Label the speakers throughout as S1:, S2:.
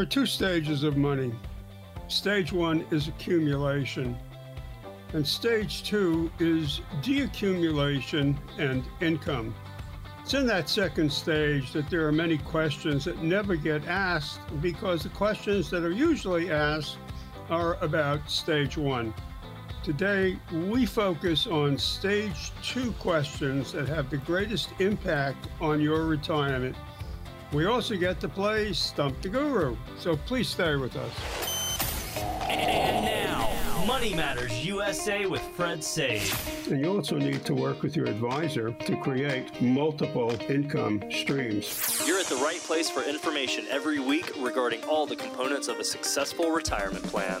S1: There are two stages of money. Stage one is accumulation, and stage two is deaccumulation and income. It's in that second stage that there are many questions that never get asked because the questions that are usually asked are about stage one. Today, we focus on stage two questions that have the greatest impact on your retirement. We also get to play Stump the Guru, so please stay with us.
S2: And now, Money Matters USA with Fred Saide.
S1: And you also need to work with your advisor to create multiple income streams.
S2: You're at the right place for information every week regarding all the components of a successful retirement plan.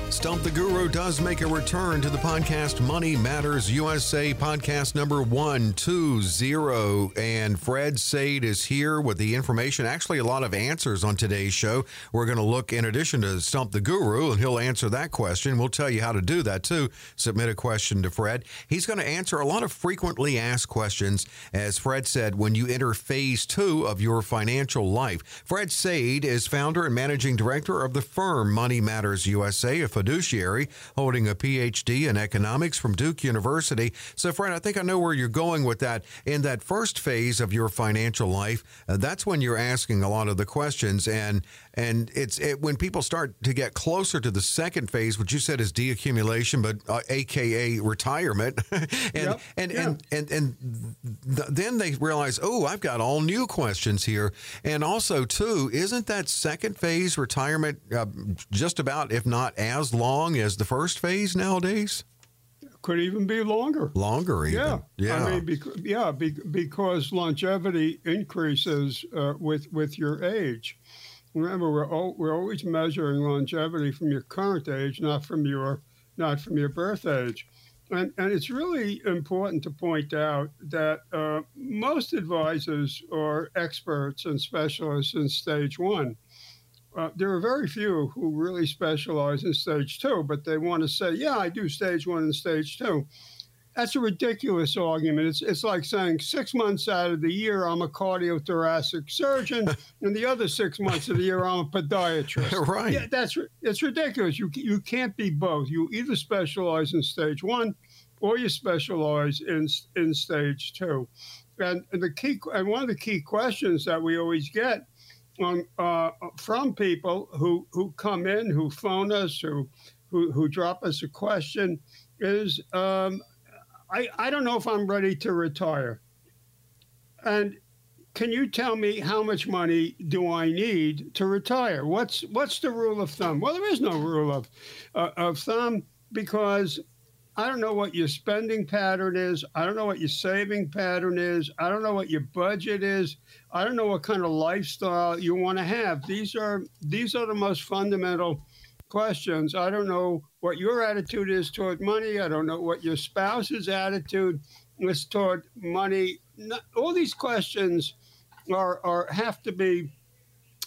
S3: Stump the Guru does make a return to the podcast Money Matters USA podcast number 120. And Fred Saide is here with the information, actually, a lot of answers on today's show. We're going to look, in addition to Stump the Guru, and he'll answer that question. We'll tell you how to do that too. Submit a question to Fred. He's going to answer a lot of frequently asked questions, as Fred said, when you enter phase two of your financial life. Fred Saide is founder and managing director of the firm Money Matters USA, a fiduciary, holding a PhD in economics from Duke University. So, Fred, I think I know where you're going with that. In that first phase of your financial life, uh, that's when you're asking a lot of the questions, and and it's it, when people start to get closer to the second phase, which you said is deaccumulation, but uh, AKA retirement, and, yep. and, yeah. and, and and th- then they realize, oh, I've got all new questions here, and also too, isn't that second phase retirement uh, just about, if not as long as the first phase nowadays?
S1: Could even be longer.
S3: Longer, even.
S1: Yeah,
S3: yeah.
S1: I mean, bec- yeah, be- because longevity increases uh, with with your age. Remember, we're all, we're always measuring longevity from your current age, not from your not from your birth age. And, and it's really important to point out that uh, most advisors are experts and specialists in stage one. Uh, there are very few who really specialize in stage two, but they want to say, yeah, I do stage one and stage two. That's a ridiculous argument. It's, it's like saying six months out of the year, I'm a cardiothoracic surgeon, and the other six months of the year, I'm a podiatrist.
S3: right.
S1: Yeah, that's it's ridiculous. You, you can't be both. You either specialize in stage one or you specialize in, in stage two. And, and the key and one of the key questions that we always get on, uh, from people who, who come in, who phone us, who, who, who drop us a question is um, I, I don't know if I'm ready to retire. And can you tell me how much money do I need to retire? What's what's the rule of thumb? Well, there is no rule of uh, of thumb because I don't know what your spending pattern is. I don't know what your saving pattern is. I don't know what your budget is. I don't know what kind of lifestyle you want to have. These are these are the most fundamental questions. I don't know what your attitude is toward money. I don't know what your spouse's attitude is toward money. all these questions are, are have to be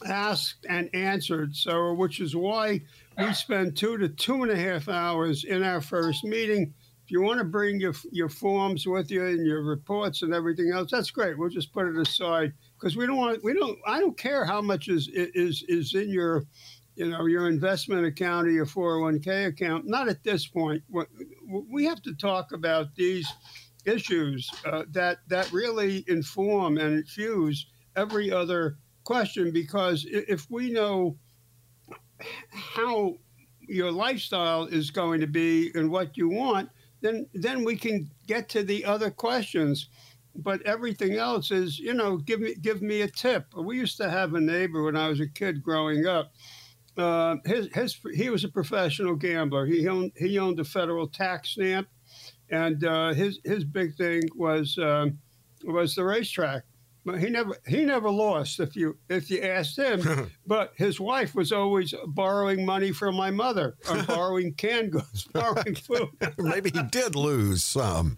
S1: asked and answered. So, which is why we spend two to two and a half hours in our first meeting. If you want to bring your your forms with you and your reports and everything else, that's great. We'll just put it aside because we don't want we don't I don't care how much is is is in your you know, your investment account or your 401k account. Not at this point. We have to talk about these issues uh, that that really inform and infuse every other question because if we know how your lifestyle is going to be and what you want, then then we can get to the other questions. But everything else is, you know, give me give me a tip. We used to have a neighbor when I was a kid growing up uh, his, his, he was a professional gambler. He owned, he owned a federal tax stamp, and uh, his, his big thing was, um, was the racetrack. but he never he never lost if you if you asked him. but his wife was always borrowing money from my mother, or borrowing canned goods, borrowing food.
S3: Maybe he did lose some.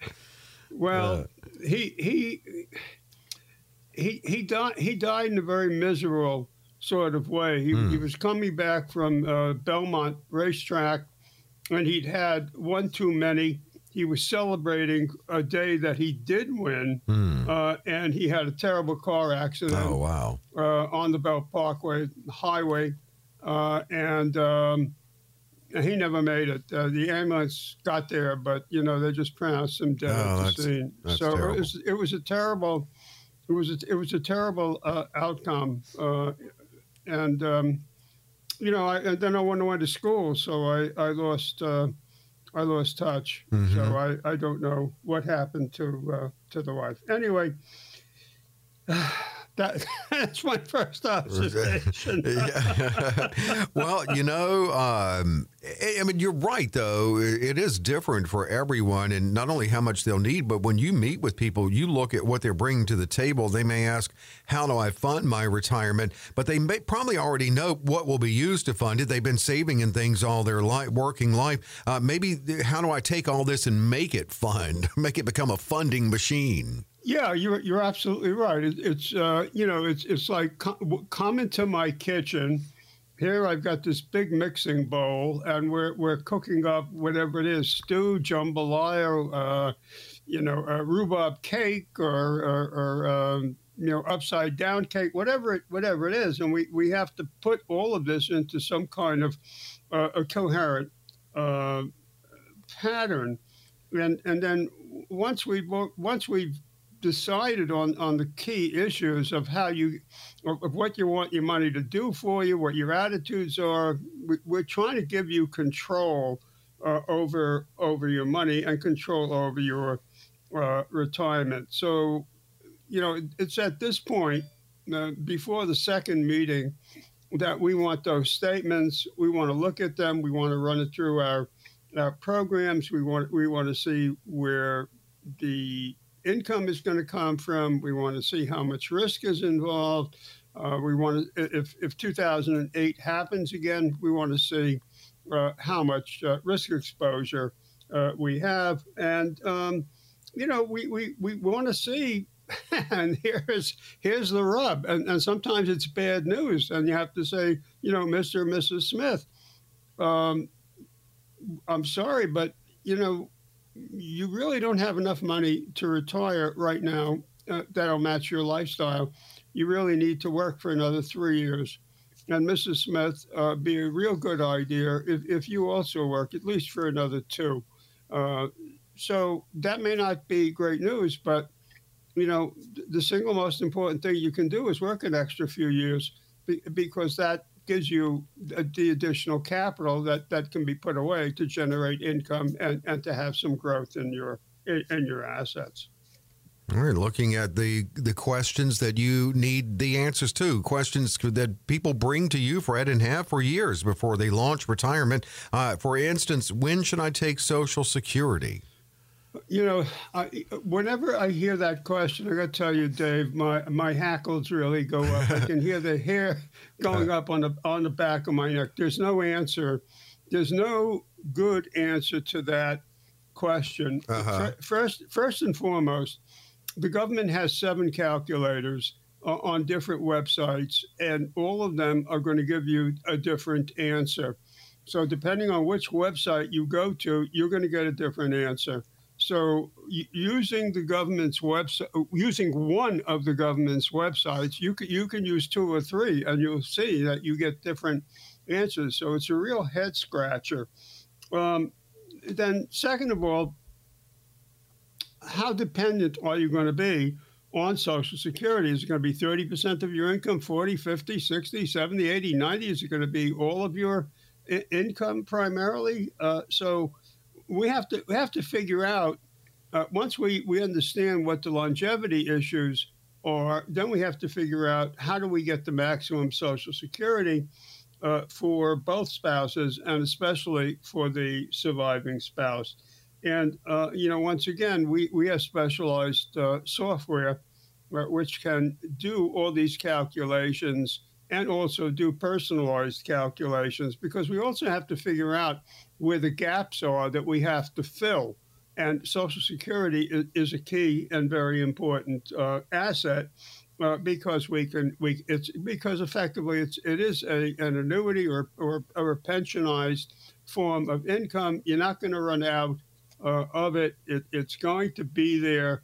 S1: Well, uh. he he he he died he died in a very miserable sort of way. He, mm. he was coming back from uh, Belmont racetrack, and he'd had one too many he was celebrating a day that he did win, hmm. uh, and he had a terrible car accident.
S3: Oh wow!
S1: Uh, on the Belt Parkway highway, uh, and um, he never made it. Uh, the ambulance got there, but you know they just pronounced him dead oh, at the scene. so it was, it was a terrible, it was a, it was a terrible uh, outcome, uh, and um, you know I, and then I went away to school, so I I lost. uh, I lost touch. Mm-hmm. So I, I don't know what happened to uh, to the wife. Anyway, that, that's my first observation.
S3: well, you know, um, I mean, you're right, though. It is different for everyone, and not only how much they'll need, but when you meet with people, you look at what they're bringing to the table. They may ask, How do I fund my retirement? But they may probably already know what will be used to fund it. They've been saving in things all their life, working life. Uh, maybe, how do I take all this and make it fund, make it become a funding machine?
S1: Yeah, you're you're absolutely right. It, it's uh, you know it's it's like come, into my kitchen. Here I've got this big mixing bowl, and we're we're cooking up whatever it is: stew, jambalaya, uh, you know, a rhubarb cake, or or, or um, you know, upside down cake, whatever it whatever it is, and we we have to put all of this into some kind of uh, a coherent uh, pattern, and and then once we once we've decided on, on the key issues of how you, of what you want your money to do for you, what your attitudes are. We, are trying to give you control uh, over over your money and control over your uh, retirement. So, you know, it's at this point uh, before the second meeting that we want those statements. We want to look at them. We want to run it through our our programs. We want we want to see where the income is going to come from. We want to see how much risk is involved. Uh, we want to, if, if 2008 happens again, we want to see uh, how much uh, risk exposure uh, we have. And, um, you know, we, we, we want to see, and here's, here's the rub. And, and sometimes it's bad news. And you have to say, you know, Mr. and Mrs. Smith, um, I'm sorry, but, you know, you really don't have enough money to retire right now uh, that'll match your lifestyle. You really need to work for another three years. And Mrs. Smith, uh, be a real good idea if, if you also work at least for another two. Uh, so that may not be great news, but you know the single most important thing you can do is work an extra few years because that gives you the additional capital that, that can be put away to generate income and, and to have some growth in your in, your assets.
S3: All right, looking at the the questions that you need the answers to, questions that people bring to you, Fred, and have for years before they launch retirement. Uh, for instance, when should I take Social Security?
S1: You know, I, whenever I hear that question, I got to tell you, Dave, my my hackles really go up. I can hear the hair going up on the on the back of my neck. There's no answer. There's no good answer to that question. Uh-huh. First, first and foremost, the government has seven calculators uh, on different websites, and all of them are going to give you a different answer. So, depending on which website you go to, you're going to get a different answer. So using the government's website, using one of the government's websites, you can, you can use two or three, and you'll see that you get different answers. So it's a real head scratcher. Um, then, second of all, how dependent are you going to be on Social Security? Is it going to be 30% of your income, 40, 50, 60, 70, 80, 90? Is it going to be all of your I- income primarily? Uh, so we have to we have to figure out uh, once we we understand what the longevity issues are, then we have to figure out how do we get the maximum Social Security uh, for both spouses and especially for the surviving spouse. And uh, you know, once again, we we have specialized uh, software which can do all these calculations and also do personalized calculations because we also have to figure out where the gaps are that we have to fill. And Social Security is, a key and very important uh, asset uh, because we can we it's because effectively it's it is a, an annuity or, or, or a pensionized form of income. You're not going to run out uh, of it. it. It's going to be there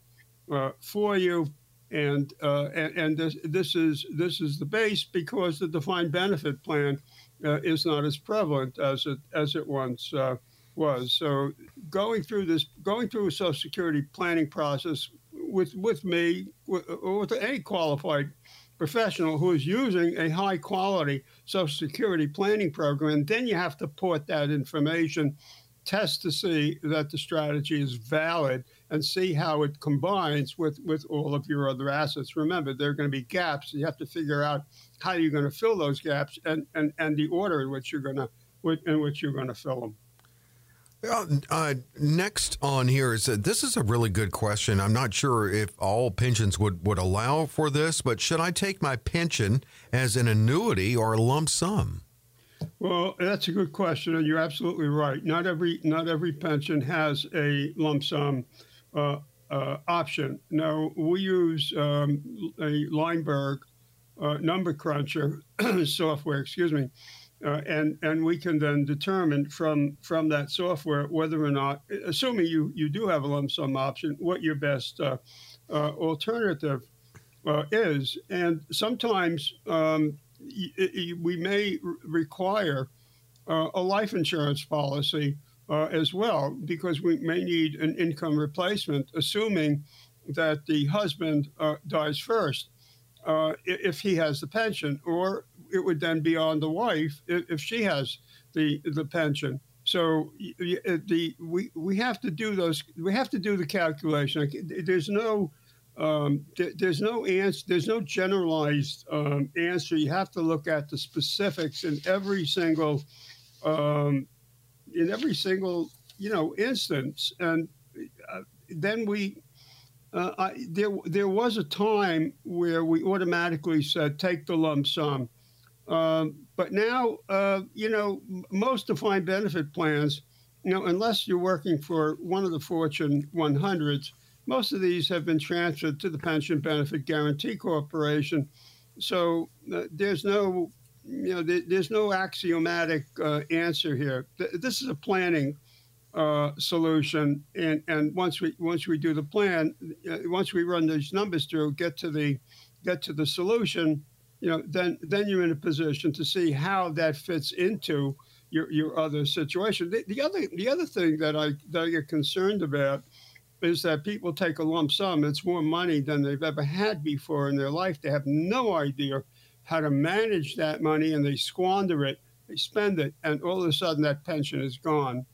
S1: uh, for you and uh, and, and this, this is this is the base because the defined benefit plan uh, is not as prevalent as it as it once uh, was. So going through this, going through a Social Security planning process with with me or with any qualified professional who is using a high quality Social Security planning program, then you have to put that information test to see that the strategy is valid and see how it combines with, with all of your other assets. Remember, there are going to be gaps. You have to figure out how you're going to fill those gaps and, and, and the order in which you're going to in which you're going to fill them.
S3: Uh, uh, next on here is uh, this is a really good question. I'm not sure if all pensions would, would allow for this, but should I take my pension as an annuity or a lump sum?
S1: Well, that's a good question, and you're absolutely right. Not every not every pension has a lump sum uh, uh, option. Now we use um, a Lineberg uh, number cruncher software. Excuse me. Uh, and and we can then determine from from that software whether or not, assuming you you do have a lump sum option, what your best uh, uh, alternative is. And sometimes um, we may require uh, a life insurance policy uh, as well because we may need an income replacement, assuming that the husband uh, dies first uh, if he has the pension, or it would then be on the wife if she has the the pension. So the we we have to do those. We have to do the calculation. There's no um, th- there's no answer. There's no generalized um, answer. You have to look at the specifics in every single, um, in every single you know instance, and uh, then we. Uh, I, there, there was a time where we automatically said take the lump sum, um, but now, uh, you know, most defined benefit plans, you know, unless you're working for one of the Fortune 100s, most of these have been transferred to the Pension Benefit Guaranty Corporation. So uh, there's no, you know, there, there's no axiomatic uh, answer here. Th- this is a planning uh, solution, and and once we once we do the plan, uh, once we run those numbers through, get to the get to the solution, you know, then then you're in a position to see how that fits into your, your other situation. The, the other the other thing that I that I get concerned about is that people take a lump sum. It's more money than they've ever had before in their life. They have no idea how to manage that money and they squander it, they spend it, and all of a sudden that pension is gone.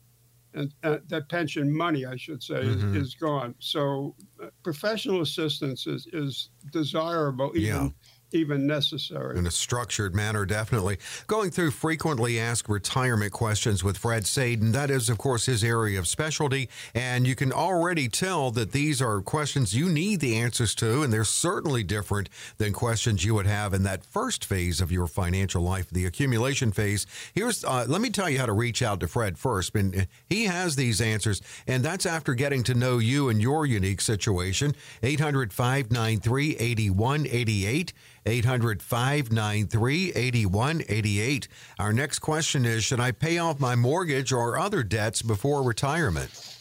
S1: And uh, that pension money, I should say, mm-hmm. is, is, gone. So uh, professional assistance is, is desirable, even yeah even necessary.
S3: In a structured manner, definitely. Going through frequently asked retirement questions with Fred Sadin, that is, of course, his area of specialty. And you can already tell that these are questions you need the answers to, and they're certainly different than questions you would have in that first phase of your financial life, the accumulation phase. Here's, uh, let me tell you how to reach out to Fred first. And he has these answers, and that's after getting to know you and your unique situation. 800 593 8188. 800 593 8188. Our next question is Should I pay off my mortgage or other debts before retirement?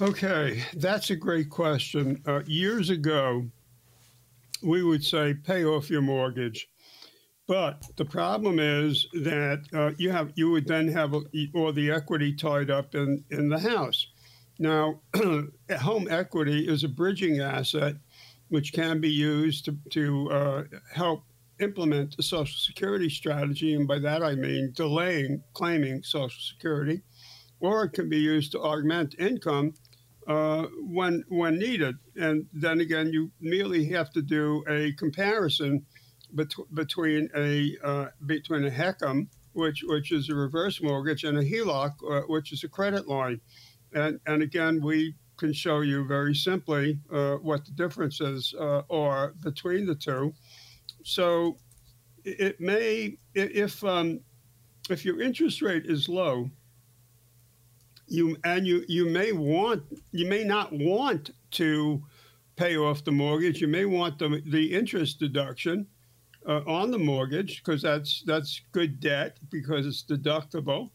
S1: Okay, that's a great question. Uh, years ago, we would say pay off your mortgage. But the problem is that uh, you have you would then have all the equity tied up in, in the house. Now, home equity is a bridging asset which can be used to, to uh, help implement the Social Security strategy. And by that I mean delaying claiming Social Security, or it can be used to augment income uh, when, when needed. And then again, you merely have to do a comparison bet- between, a, uh, between a HECM, which, which is a reverse mortgage, and a HELOC, uh, which is a credit line. And, and again, we can show you very simply uh, what the differences uh, are between the two. So it may, if um, if your interest rate is low, you and you you may want you may not want to pay off the mortgage. You may want the the interest deduction uh, on the mortgage because that's that's good debt because it's deductible.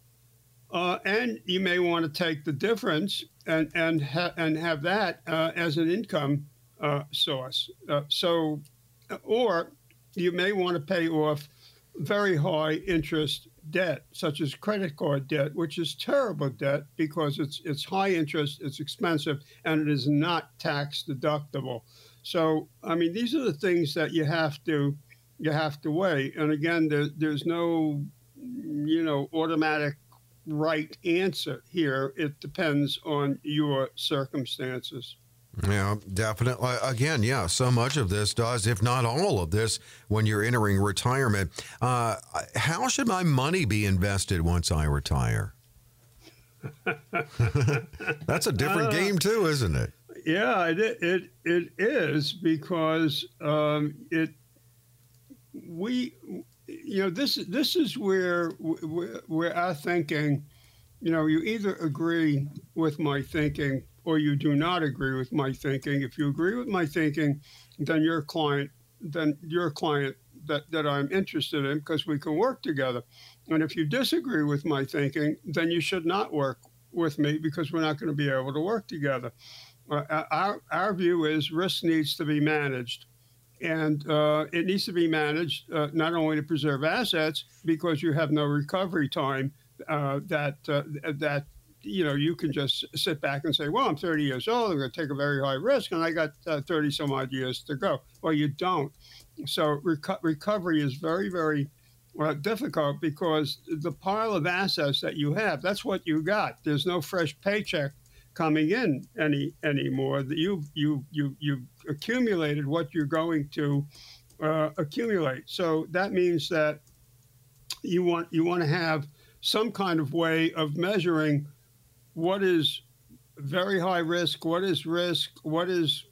S1: Uh, and you may want to take the difference and and ha- and have that uh, as an income uh, source. Uh, so, or you may want to pay off very high interest debt, such as credit card debt, which is terrible debt because it's it's high interest, it's expensive, and it is not tax deductible. So, I mean, these are the things that you have to you have to weigh. And again, there, there's no you know automatic right answer here. It depends on your circumstances.
S3: Yeah, definitely. Again, yeah, so much of this does, if not all of this, when you're entering retirement. Uh, how should my money be invested once I retire? That's a different uh, game too, isn't it?
S1: Yeah, it it, it is because um, it we you know this this is where where our thinking you know you either agree with my thinking or you do not agree with my thinking. If you agree with my thinking, then you're client, then you're client that, that I'm interested in because we can work together. And if you disagree with my thinking, then you should not work with me because we're not going to be able to work together. Uh, our, our view is risk needs to be managed. And uh, it needs to be managed uh, not only to preserve assets because you have no recovery time uh, that uh, that you know, you can just sit back and say, well, I'm 30 years old. I'm going to take a very high risk, and I got uh, 30 some odd years to go. Well, you don't. So reco- recovery is very, very uh, difficult because the pile of assets that you have, that's what you got. There's no fresh paycheck coming in any anymore. You you you you accumulated what you're going to uh, accumulate. So that means that you want you want to have some kind of way of measuring what is very high risk, what is risk, what is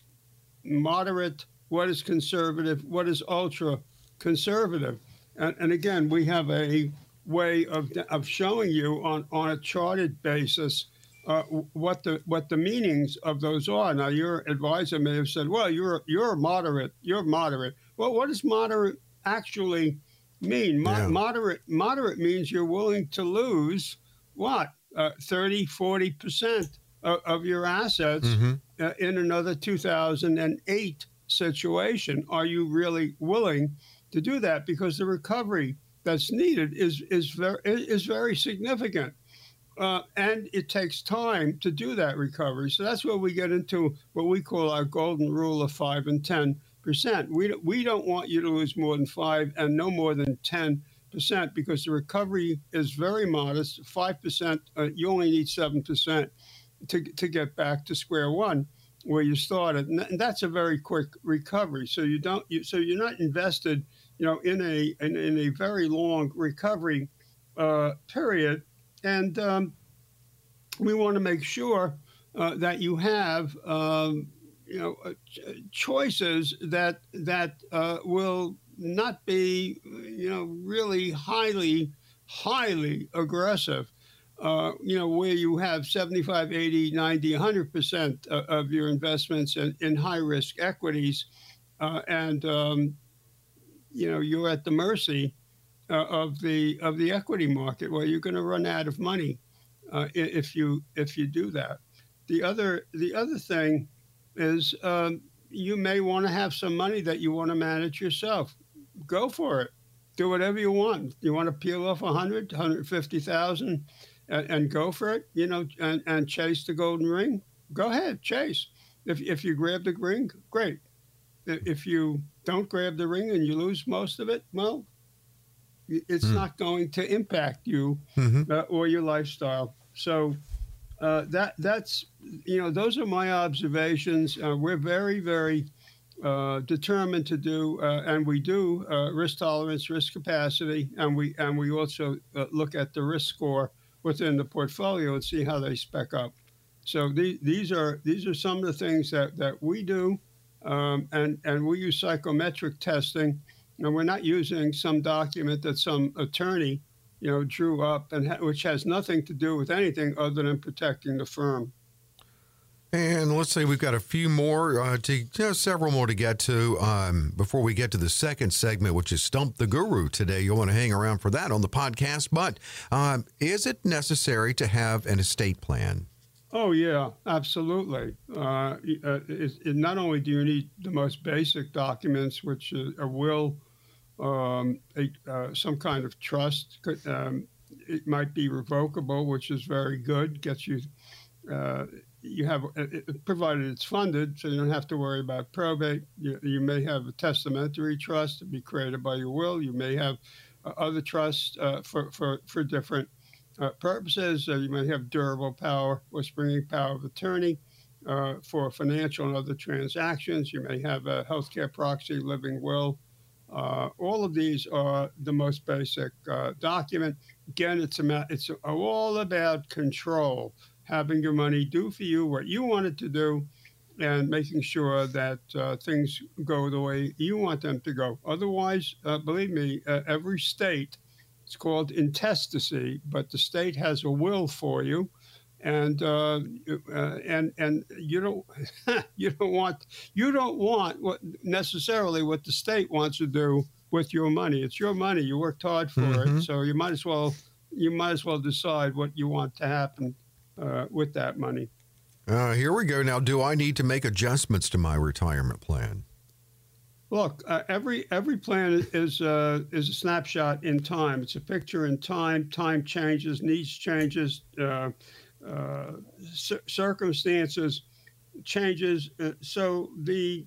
S1: moderate, what is conservative, what is ultra conservative. And, and again, we have a way of, of showing you on, on a charted basis uh, what the what the meanings of those are. Now, your advisor may have said, "Well, you're you're moderate. You're moderate." Well, what does moderate actually mean? Mo- yeah. Moderate moderate means you're willing to lose what uh, 30, 40% of, of your assets mm-hmm. uh, in another 2008 situation. Are you really willing to do that? Because the recovery that's needed is, is, very, is very significant. Uh, and it takes time to do that recovery. So that's where we get into what we call our golden rule of 5 and 10%. We, we don't want you to lose more than 5 and no more than 10 percent because the recovery is very modest. Five percent, uh, you only need seven percent to to get back to square one where you started, and that's a very quick recovery. So you don't, you, so you're not invested, you know, in a in, in a very long recovery uh, period, and um, we want to make sure uh, that you have. Um, you know, uh, choices that that uh, will not be, you know, really highly, highly aggressive. Uh, you know, where you have 75, 80, 90, 100% of your investments in, in high risk equities. Uh, and, um, you know, you're at the mercy uh, of the of the equity market where you're going to run out of money uh, if you if you do that. The other the other thing is um, you may want to have some money that you want to manage yourself go for it. Do whatever you want. You want to peel off 100, 150,000 and, and go for it, you know, and, and chase the golden ring? Go ahead, chase. If, if you grab the ring, great. If you don't grab the ring and you lose most of it, well, it's mm. not going to impact you mm-hmm. uh, or your lifestyle. So uh, that that's you know those are my observations. Uh, we're very very uh, determined to do, uh, and we do uh, risk tolerance, risk capacity, and we and we also uh, look at the risk score within the portfolio and see how they spec up. So these these are these are some of the things that that we do, um, and and we use psychometric testing. And we're not using some document that some attorney, you know, drew up and ha- which has nothing to do with anything other than protecting the firm.
S3: And let's say we've got a few more uh, to you know, several more to get to um, before we get to the second segment, which is Stump the Guru today. You'll want to hang around for that on the podcast. But um, is it necessary to have an estate plan?
S1: Oh yeah, absolutely. Uh, uh it, it, not only do you need the most basic documents, which a will, um, a, uh, some kind of trust. Um, it might be revocable, which is very good. Gets you uh, you have, uh, provided it's funded, so you don't have to worry about probate. You, you may have a testamentary trust to be created by your will. You may have uh, other trusts uh, for, for, for different purposes. you may have durable power or springing power of attorney uh, for financial and other transactions. You may have a healthcare proxy, living will. Uh, all of these are the most basic document. Again, it's, a, it's all about control having your money do for you what you want it to do and making sure that uh, things go the way you want them to go. Otherwise, uh, believe me, uh, every state, it's called intestacy, but the state has a will for you. And uh, uh, and and you don't you don't want you don't want what necessarily what the state wants to do with your money. It's your money. You worked hard for mm-hmm. it, so you might as well you might as well decide what you want to happen uh, with that money.
S3: Uh, here we go. Now, do I need to make adjustments to my retirement plan?
S1: Look, uh, every every plan is uh, is a snapshot in time. It's a picture in time. Time changes, needs changes, uh, uh circumstances changes. Uh, so the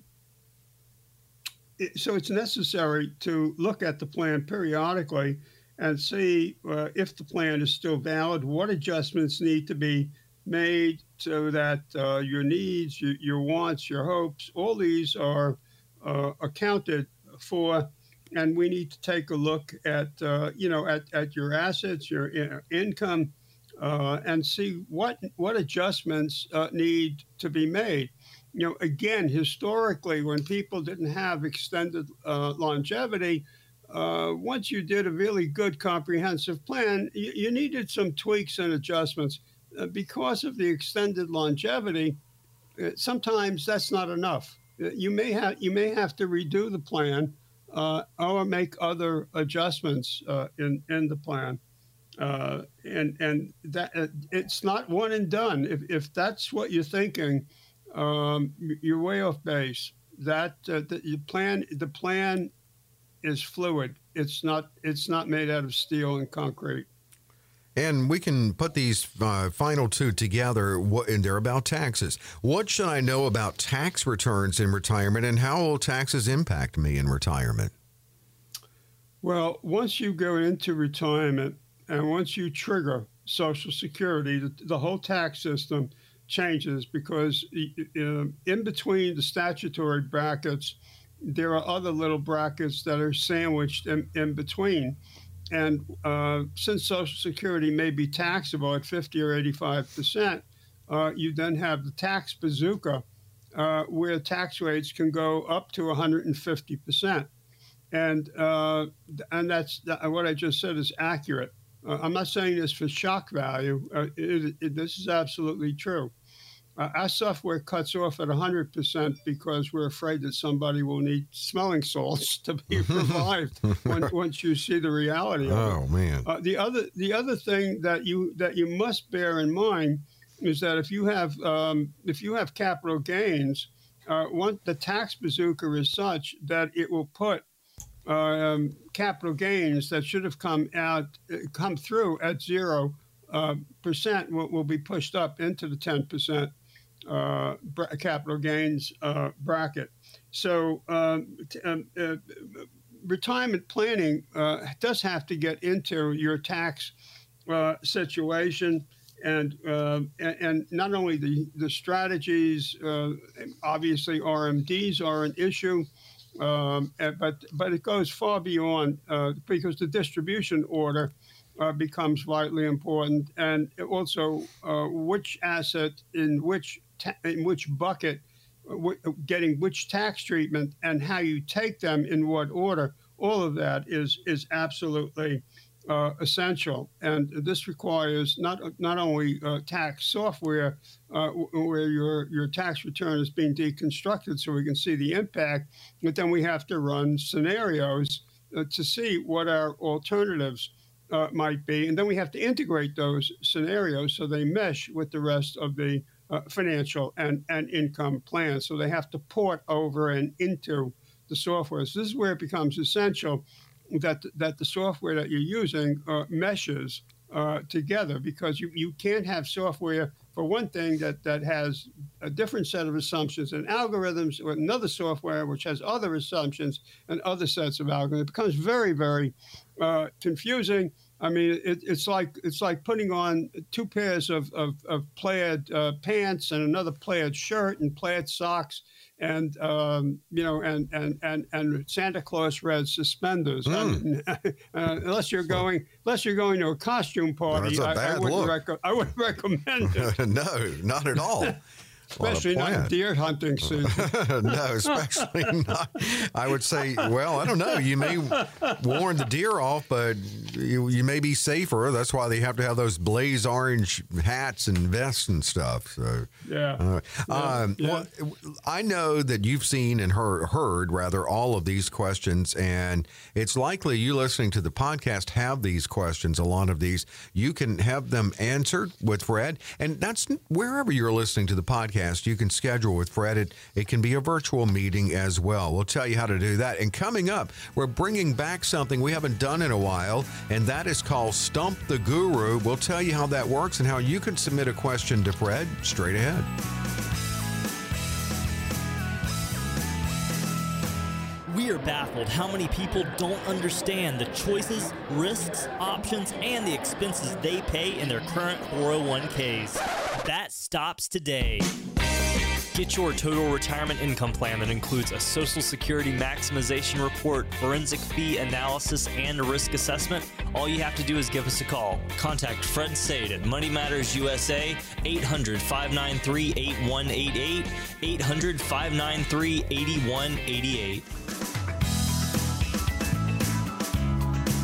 S1: so it's necessary to look at the plan periodically and see uh, if the plan is still valid, what adjustments need to be made so that uh, your needs, your, your, wants, your hopes, all these are uh, accounted for. And we need to take a look at, uh, you know, at, at your assets, your in- income, uh, and see what what adjustments uh, need to be made. You know, again, historically, when people didn't have extended longevity, uh, once you did a really good comprehensive plan, you, you needed some tweaks and adjustments. Uh, because of the extended longevity, uh, sometimes that's not enough. Uh, you may have you may have to redo the plan uh, or make other adjustments uh, in in the plan. And and that it's not one and done. If, if that's what you're thinking, um, you're way off base. That the plan the plan is fluid. It's not it's not made out of steel and concrete.
S3: And we can put these uh, final two together, what, and they're about taxes. What should I know about tax returns in retirement, and how will taxes impact me in retirement?
S1: Well, once you go into retirement and once you trigger Social Security, the, the whole tax system changes because uh, in between the statutory brackets there are other little brackets that are sandwiched in, in between. And uh, since Social Security may be taxable at 50 or 85 percent, uh, you then have the tax bazooka, uh, where tax rates can go up to 150 percent. And uh, and that's what I just said is accurate. Uh, I'm not saying this for shock value. Uh, it, it, this is absolutely true. Uh, our software cuts off at 100% because we're afraid that somebody will need smelling salts to be revived when, once you see the reality of
S3: oh, it. man.
S1: Uh, the other the other thing that you that you must bear in mind is that if you have um, if you have capital gains, uh, one, the tax bazooka is such that it will put um, capital gains that should have come out come through at zero uh, percent will, will be pushed up into the 10 percent uh, capital gains uh, bracket. So um, um, uh, retirement planning uh, does have to get into your tax uh, situation. And, and, and not only the the strategies, obviously RMDs are an issue, um, but but it goes far beyond because the distribution order uh, becomes vitally important, and also uh, which asset in which ta- in which bucket, uh, w- getting which tax treatment, and how you take them in what order. All of that is is absolutely uh, essential, and this requires not not only uh, tax software uh, where your your tax return is being deconstructed so we can see the impact, but then we have to run scenarios uh, to see what our alternatives uh, might be. And then we have to integrate those scenarios so they mesh with the rest of the uh, financial and, and income plan. So they have to port over and into the software. So this is where it becomes essential that, that the software that you're using uh, meshes uh, together because you, you can't have software for one thing that, that has a different set of assumptions and algorithms or another software which has other assumptions and other sets of algorithms. It becomes very, very uh, confusing. I mean, it, it's like it's like putting on two pairs of, of, of plaid uh, pants and another plaid shirt and plaid socks and um, you know and, and and and Santa Claus red suspenders. Mm. I mean, uh, unless you're going unless you're going to a costume party,
S3: I,
S1: I, wouldn't rec- I wouldn't recommend it.
S3: no, not at all.
S1: Especially not deer hunting season.
S3: no, especially not. I would say, well, I don't know. You may warn the deer off, but you, you may be safer. That's why they have to have those blaze orange hats and vests and stuff. So
S1: yeah. Uh, yeah,
S3: um, yeah. Well, I know that you've seen and heard, heard rather all of these questions, and it's likely you listening to the podcast have these questions. A lot of these you can have them answered with Fred, and that's wherever you're listening to the podcast podcast you can schedule with Fred. It, it can be a virtual meeting as well. We'll tell you how to do that. And coming up, we're bringing back something we haven't done in a while, and that is called Stump the Guru. We'll tell you how that works and how you can submit a question to Fred straight ahead.
S2: We are baffled how many people don't understand the choices, risks, options, and the expenses they pay in their current 401ks. That stops today. Get your total retirement income plan that includes a Social Security maximization report, forensic fee analysis, and risk assessment. All you have to do is give us a call. Contact Fred Saide at Money Matters USA, 800 593 8188, 800 593 8188.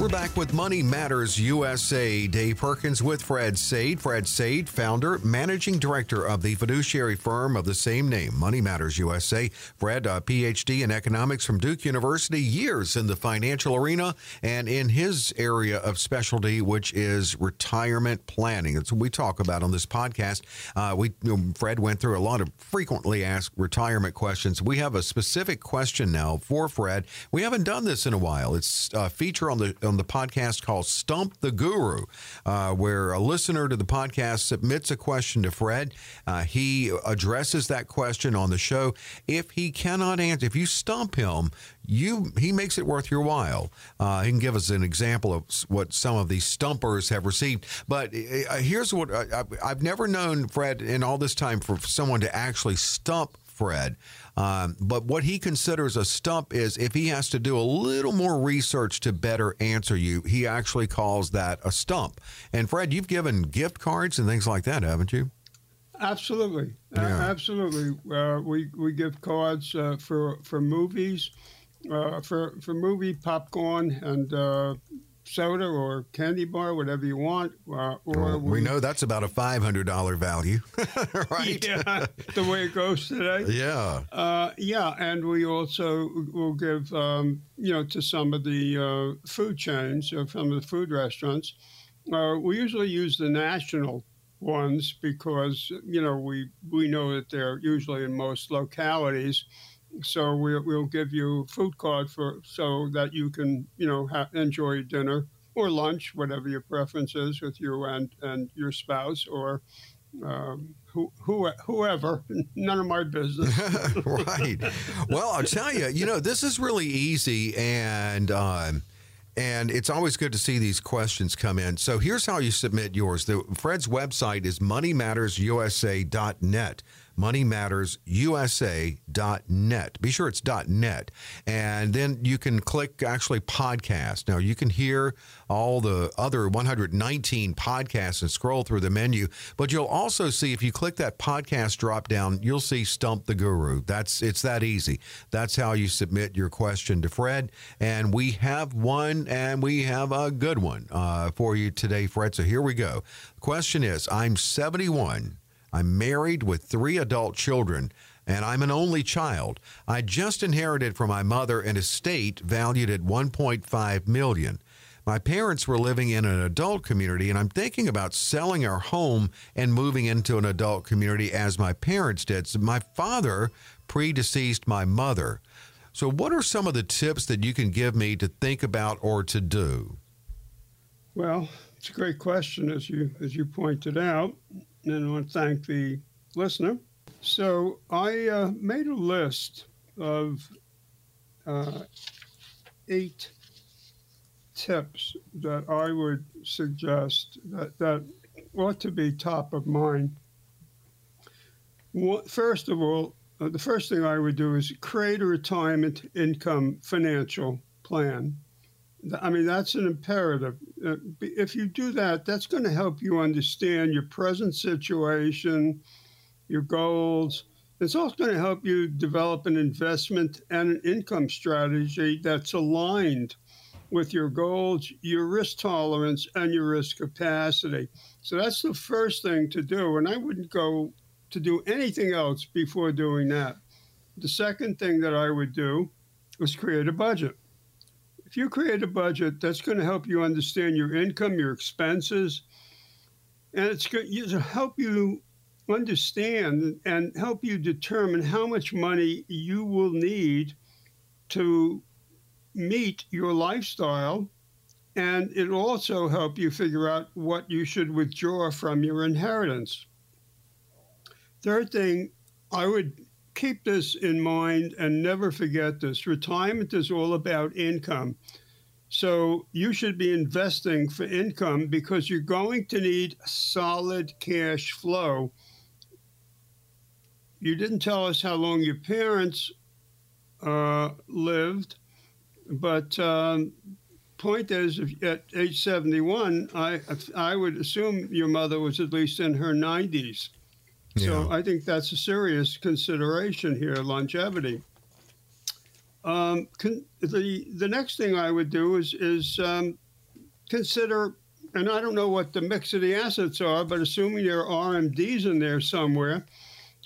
S3: We're back with Money Matters USA. Dave Perkins with Fred Saide. Fred Saide, founder, managing director of the fiduciary firm of the same name, Money Matters USA. Fred, a PhD in economics from Duke University, years in the financial arena and in his area of specialty, which is retirement planning. That's what we talk about on this podcast. Uh, we you know, Fred went through a lot of frequently asked retirement questions. We have a specific question now for Fred. We haven't done this in a while. It's a feature on the the podcast called Stump the Guru, uh, where a listener to the podcast submits a question to Fred. Uh, he addresses that question on the show. If he cannot answer, if you stump him, you he makes it worth your while. Uh, he can give us an example of what some of these stumpers have received. But uh, here's what I've never known, Fred, in all this time for someone to actually stump Fred. Um, but what he considers a stump is if he has to do a little more research to better answer you, he actually calls that a stump. And Fred, you've given gift cards and things like that, haven't you?
S1: Absolutely, yeah. uh, absolutely. Uh, we we give cards uh, for for movies, uh, for for movie popcorn and uh, soda or candy bar, whatever you want. Uh, or
S3: we, we, know that's about a five hundred dollar value, right?
S1: Yeah, the way it goes today.
S3: Yeah,
S1: uh, yeah, and we also will give um, you know to some of the uh, food chains or some of the food restaurants. Uh, we usually use the national ones because you know we we know that they're usually in most localities so we'll, we'll give you food card for so that you can you know ha- enjoy dinner or lunch whatever your preference is with you and and your spouse or um, who, who, whoever, none of my business.
S3: right. Well, I'll tell you, you know, this is really easy and, um, and it's always good to see these questions come in. So here's how you submit yours. The Fred's website is moneymattersusa.net moneymattersusa.net. Be sure it's .net. And then you can click actually podcast. Now you can hear all the other 119 podcasts and scroll through the menu, but you'll also see if you click that podcast drop down, you'll see Stump the Guru. That's it's that easy. That's how you submit your question to Fred. And we have one and we have a good one uh, for you today, Fred. So here we go. Question is I'm 71 I'm married with three adult children, and I'm an only child. I just inherited from my mother an estate valued at 1.5 million. My parents were living in an adult community, and I'm thinking about selling our home and moving into an adult community as my parents did. So my father predeceased my mother. So, what are some of the tips that you can give me to think about or to do?
S1: Well, it's a great question, as you as you pointed out and I want to thank the listener. So I uh, made a list of uh, eight tips that I would suggest that, that ought to be top of mind. First of all, uh, the first thing I would do is create a retirement income financial plan. I mean, that's an imperative. Uh, if you do that, that's going to help you understand your present situation, your goals. It's also going to help you develop an investment and an income strategy that's aligned with your goals, your risk tolerance, and your risk capacity. So that's the first thing to do. And I wouldn't go to do anything else before doing that. The second thing that I would do is create a budget. If you create a budget, that's going to help you understand your income, your expenses, and it's going to help you understand and help you determine how much money you will need to meet your lifestyle. And it'll also help you figure out what you should withdraw from your inheritance. Third thing, I would keep this in mind and never forget this. Retirement is all about income. So you should be investing for income because you're going to need solid cash flow. You didn't tell us how long your parents uh, lived, but um, point is, at age 71, I I would assume your mother was at least in her 90s. So I think that's a serious consideration here, longevity. Um, con- the the next thing I would do is is um, consider, and I don't know what the mix of the assets are, but assuming there are RMDs in there somewhere,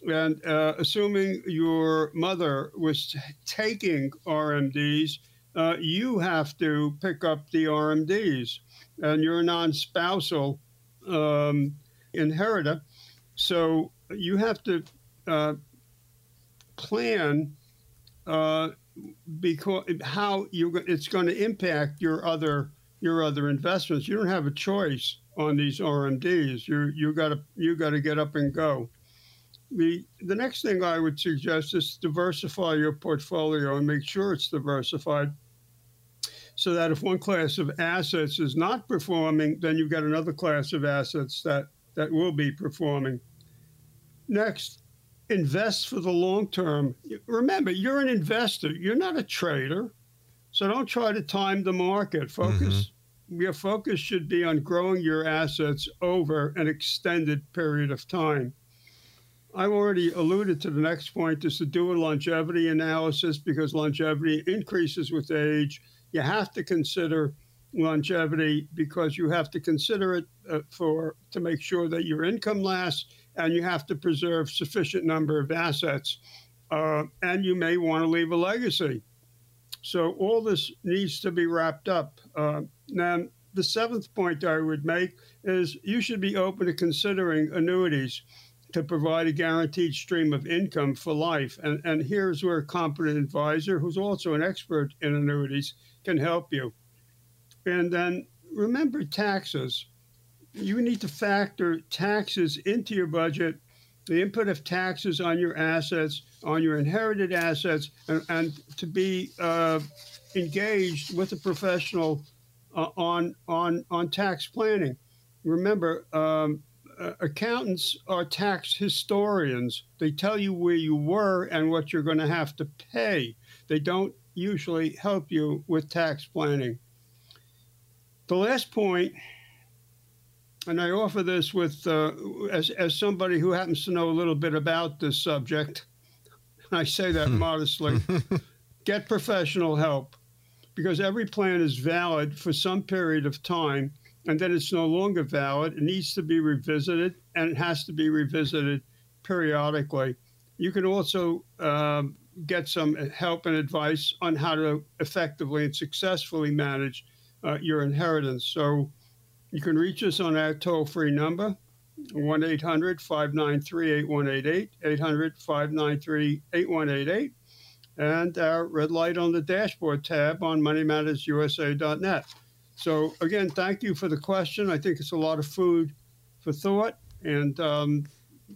S1: and uh, assuming your mother was t- taking RMDs, uh, you have to pick up the RMDs, and you're a non-spousal um, inheritor, so you have to uh, plan uh, because how you it's going to impact your other your other investments. You don't have a choice on these RMDs. You you got to you got to get up and go. The the next thing I would suggest is diversify your portfolio and make sure it's diversified. So that if one class of assets is not performing, then you've got another class of assets that, that will be performing. Next, invest for the long term. Remember, you're an investor, you're not a trader. So don't try to time the market. Focus. Mm-hmm. Your focus should be on growing your assets over an extended period of time. I've already alluded to the next point is to do a longevity analysis because longevity increases with age. You have to consider longevity because you have to consider it uh, for to make sure that your income lasts and you have to preserve sufficient number of assets, uh, and you may want to leave a legacy. So all this needs to be wrapped up. Uh, now, the seventh point I would make is you should be open to considering annuities to provide a guaranteed stream of income for life. And, and here's where a competent advisor, who's also an expert in annuities, can help you. And then remember taxes you need to factor taxes into your budget, the input of taxes on your assets, on your inherited assets, and, and to be uh, engaged with a professional uh, on on on tax planning. Remember, um, uh, accountants are tax historians. They tell you where you were and what you're going to have to pay. They don't usually help you with tax planning. The last point, and I offer this with uh, as, as somebody who happens to know a little bit about this subject, I say that hmm. modestly get professional help because every plan is valid for some period of time and then it's no longer valid. It needs to be revisited and it has to be revisited periodically. You can also um, get some help and advice on how to effectively and successfully manage uh, your inheritance. So you can reach us on our toll free number, 1 800 593 8188, 800 593 8188, and our red light on the dashboard tab on moneymattersusa.net. So, again, thank you for the question. I think it's a lot of food for thought. And um,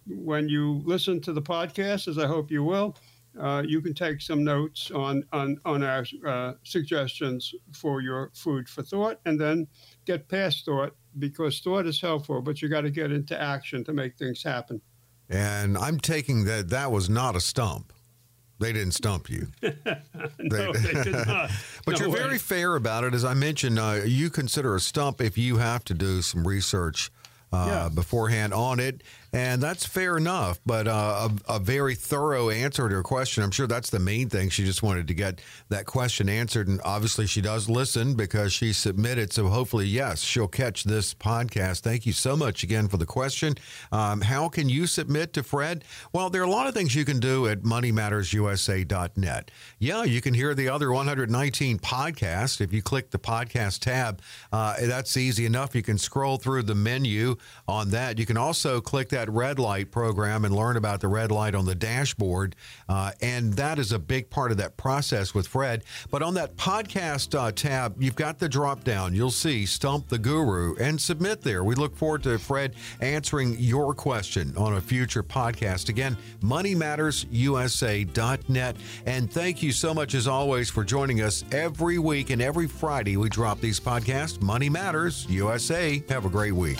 S1: when you listen to the podcast, as I hope you will, uh, you can take some notes on on on our uh, suggestions for your food for thought, and then get past thought because thought is helpful, but you got to get into action to make things happen.
S3: And I'm taking that that was not a stump. They didn't stump you.
S1: no, they, they did not.
S3: but
S1: no
S3: you're
S1: way.
S3: very fair about it. As I mentioned, uh, you consider a stump if you have to do some research uh, yeah. beforehand on it. And that's fair enough, but uh, a, a, very thorough answer to her question. I'm sure that's the main thing. She just wanted to get that question answered. And obviously, she does listen because she submitted. So hopefully, yes, she'll catch this podcast. Thank you so much again for the question. Um, how can you submit to Fred? Well, there are a lot of things you can do at moneymattersusa.net. Yeah, you can hear the other 119 podcasts. If you click the podcast tab, uh, that's easy enough. You can scroll through the menu on that. You can also click that that red light program and learn about the red light on the dashboard. Uh, and that is a big part of that process with Fred. But on that podcast uh, tab, you've got the drop down. You'll see Stump the Guru and submit there. We look forward to Fred answering your question on a future podcast. Again, moneymattersusa.net. And thank you so much, as always, for joining us every week and every Friday. We drop these podcasts. Money Matters USA. Have a great week.